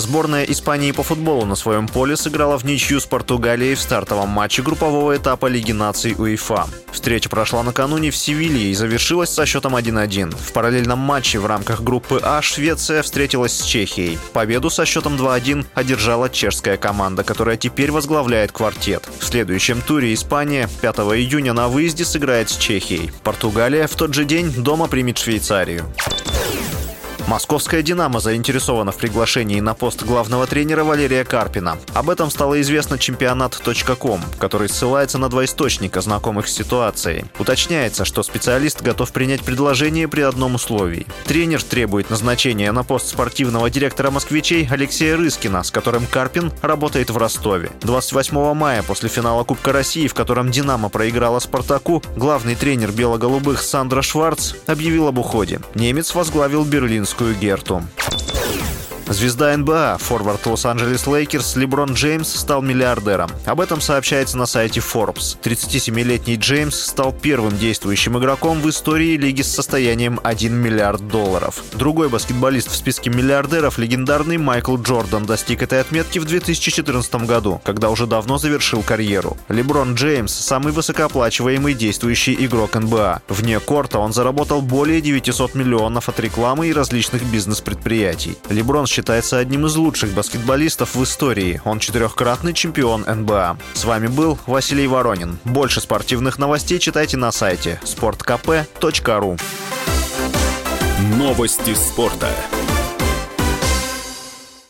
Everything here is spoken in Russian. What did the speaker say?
Сборная Испании по футболу на своем поле сыграла в ничью с Португалией в стартовом матче группового этапа Лиги наций УЕФА. Встреча прошла накануне в Севилье и завершилась со счетом 1-1. В параллельном матче в рамках группы А Швеция встретилась с Чехией. Победу со счетом 2-1 одержала чешская команда, которая теперь возглавляет квартет. В следующем туре Испания 5 июня на выезде сыграет с Чехией. Португалия в тот же день дома примет Швейцарию. Московская «Динамо» заинтересована в приглашении на пост главного тренера Валерия Карпина. Об этом стало известно чемпионат.ком, который ссылается на два источника, знакомых с ситуацией. Уточняется, что специалист готов принять предложение при одном условии. Тренер требует назначения на пост спортивного директора москвичей Алексея Рыскина, с которым Карпин работает в Ростове. 28 мая после финала Кубка России, в котором «Динамо» проиграла «Спартаку», главный тренер бело-голубых Сандра Шварц объявил об уходе. Немец возглавил берлинскую Герту. Звезда НБА, форвард Лос-Анджелес Лейкерс Леброн Джеймс стал миллиардером. Об этом сообщается на сайте Forbes. 37-летний Джеймс стал первым действующим игроком в истории лиги с состоянием 1 миллиард долларов. Другой баскетболист в списке миллиардеров, легендарный Майкл Джордан, достиг этой отметки в 2014 году, когда уже давно завершил карьеру. Леброн Джеймс – самый высокооплачиваемый действующий игрок НБА. Вне корта он заработал более 900 миллионов от рекламы и различных бизнес-предприятий. Леброн считается одним из лучших баскетболистов в истории. Он четырехкратный чемпион НБА. С вами был Василий Воронин. Больше спортивных новостей читайте на сайте sportkp.ru Новости спорта.